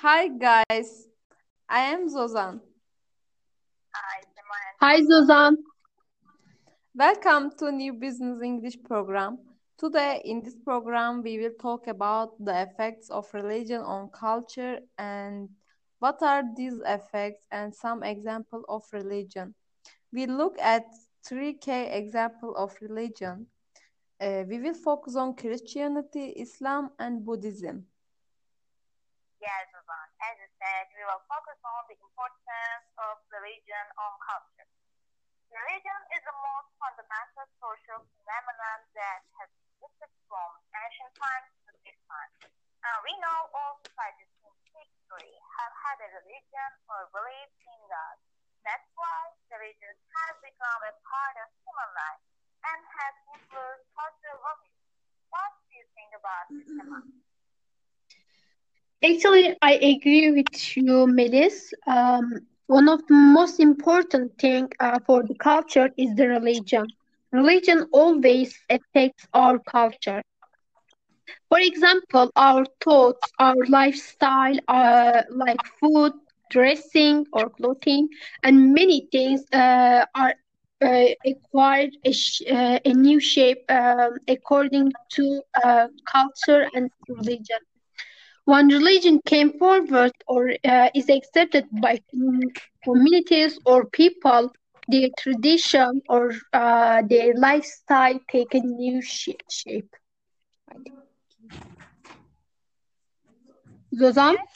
Hi guys, I am Zozan. Hi, Zozan. Welcome to New Business English program. Today in this program we will talk about the effects of religion on culture and what are these effects and some example of religion. We look at three key example of religion. Uh, we will focus on Christianity, Islam and Buddhism. Yes, We will focus on the importance of religion on culture. Religion is the most fundamental social phenomenon that has existed from ancient times to this time. Uh, we know all societies in history have had a religion or belief in God. That's why religion has become a part of human life and has influenced cultural values. What do you think about this? Actually, I agree with you, Melis. Um, one of the most important thing uh, for the culture is the religion. Religion always affects our culture. For example, our thoughts, our lifestyle, uh, like food, dressing, or clothing, and many things uh, are uh, acquired a, sh- uh, a new shape um, according to uh, culture and religion. When religion came forward or uh, is accepted by communities or people, their tradition or uh, their lifestyle take a new shape. Zozan? I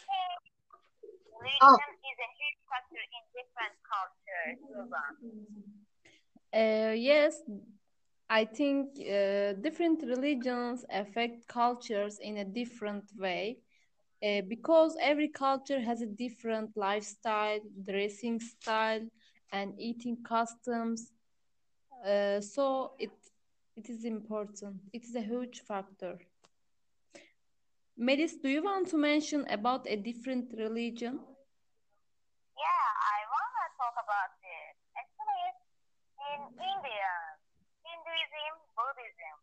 religion Oh. is a huge factor in different cultures, Susan. Uh, yes, I think uh, different religions affect cultures in a different way uh, because every culture has a different lifestyle, dressing style, and eating customs. Uh, so it it is important. It is a huge factor. Melis, do you want to mention about a different religion? Yeah, I want to talk about this. Actually, in India, Hinduism, Buddhism,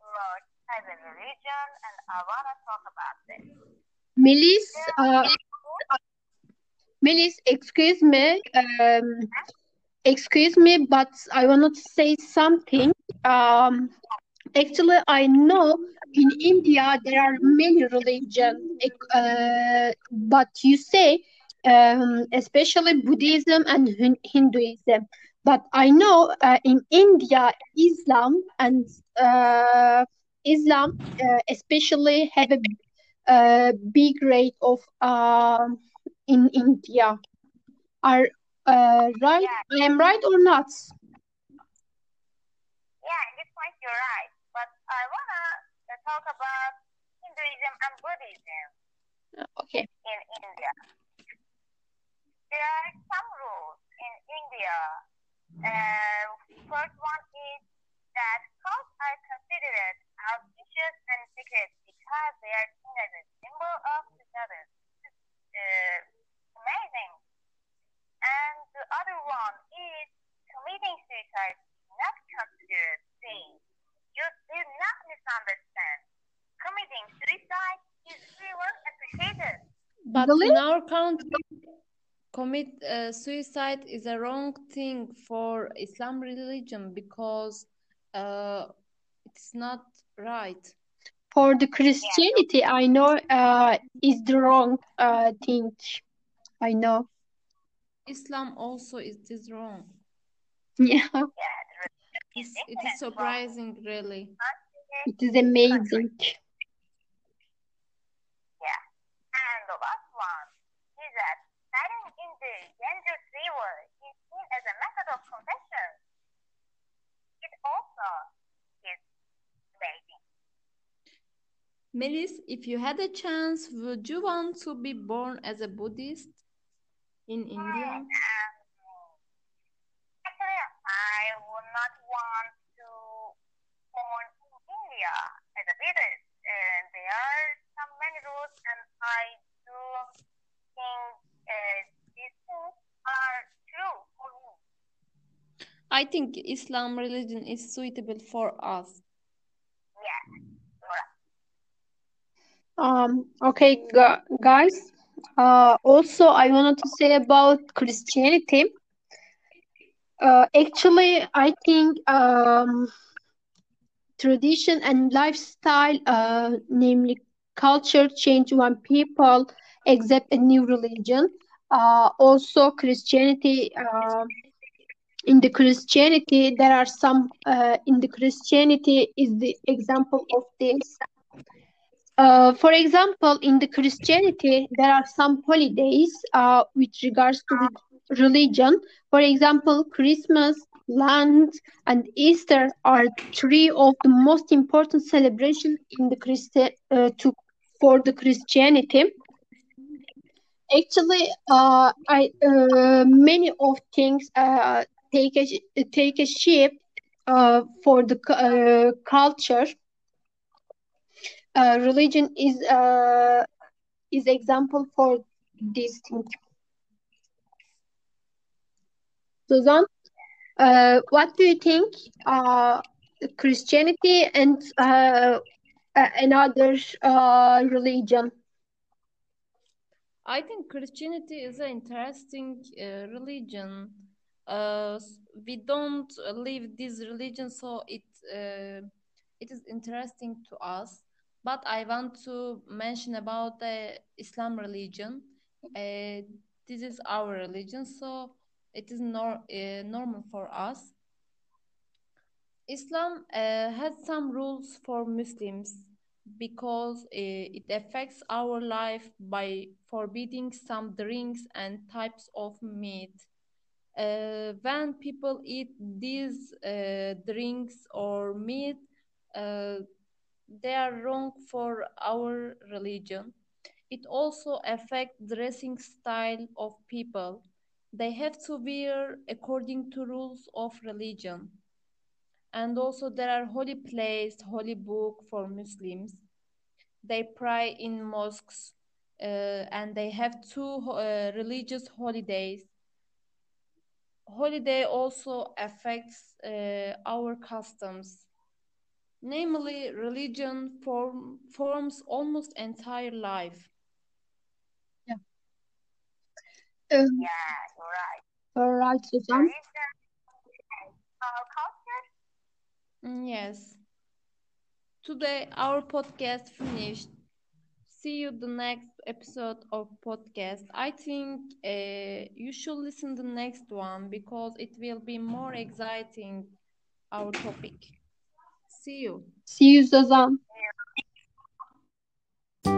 merge as a religion, and I want to talk about this. Melis, uh, Melis, excuse me, um, excuse me, but I want to say something. Um, actually, I know in India there are many religions, uh, but you say, um, especially Buddhism and Hinduism. But I know uh, in India, Islam and uh, Islam uh, especially have a uh, big rate of um in India. Are uh, right? Yeah. I am right or not? Yeah, at this point you're right. But I wanna uh, talk about Hinduism and Buddhism Okay. in India. There are some rules in India. Uh, first one is that cows are considered auspicious and sacred because they are seen as a symbol of togetherness. Uh, amazing. And the other one is committing suicide is not considered sin. You did not misunderstand. Committing suicide is really appreciated. But Really? in our country, commit uh, suicide is a wrong thing for Islam religion because uh, it's not right. For the Christianity, I know uh, is the wrong uh, thing. I know. Islam also is this wrong. Yeah, Yeah, the religion It's, it is surprising, really. it is amazing. Yeah. And the last one is that diving in the Ganges River is seen as a method of confession. It also is amazing. Melis, if you had a chance, would you want to be born as a Buddhist in India? Um, actually, I would not want to born in India as a Buddhist. And there are some many rules, and I do think uh, these things are true for me. I think Islam religion is suitable for us. Yeah, you're right. Um, okay, guys, Uh, also, I wanted to say about Christianity. Uh, actually, I think um, tradition and lifestyle, uh, namely culture, change when people accept a new religion. Uh, also, Christianity. Uh, in the Christianity, there are some. Uh, in the Christianity is the example of this. Uh, for example, in the Christianity, there are some holidays uh, with regards to religion. For example, Christmas, Lent, and Easter are three of the most important celebrations in the Christi- uh, to for the Christianity. Actually, uh, I uh, many of things uh, take a take a shape for the culture. Uh, religion is uh, is example for this thing. Suzan, uh, what do you think? Uh, Christianity and uh, another uh, religion. I think Christianity is an interesting uh, religion. Uh, we don't uh, live this religion, so it uh, it is interesting to us. But I want to mention about the Islam religion. Uh, this is our religion, so it is nor uh, normal for us. Islam uh, has some rules for Muslims because uh, it affects our life by forbidding some drinks and types of meat. Uh, when people eat these uh, drinks or meat, uh, they are wrong for our religion. It also affects dressing style of people. They have to wear according to rules of religion and also there are holy place holy book for muslims they pray in mosques uh, and they have two uh, religious holidays holiday also affects uh, our customs namely religion form, forms almost entire life Yeah. Um, yeah, right. All right, Suzan. Religion, uh, culture. Mm, yes today our podcast finished see you the next episode of podcast i think uh, you should listen the next one because it will be more exciting our topic see you See you, Suzan. Yeah.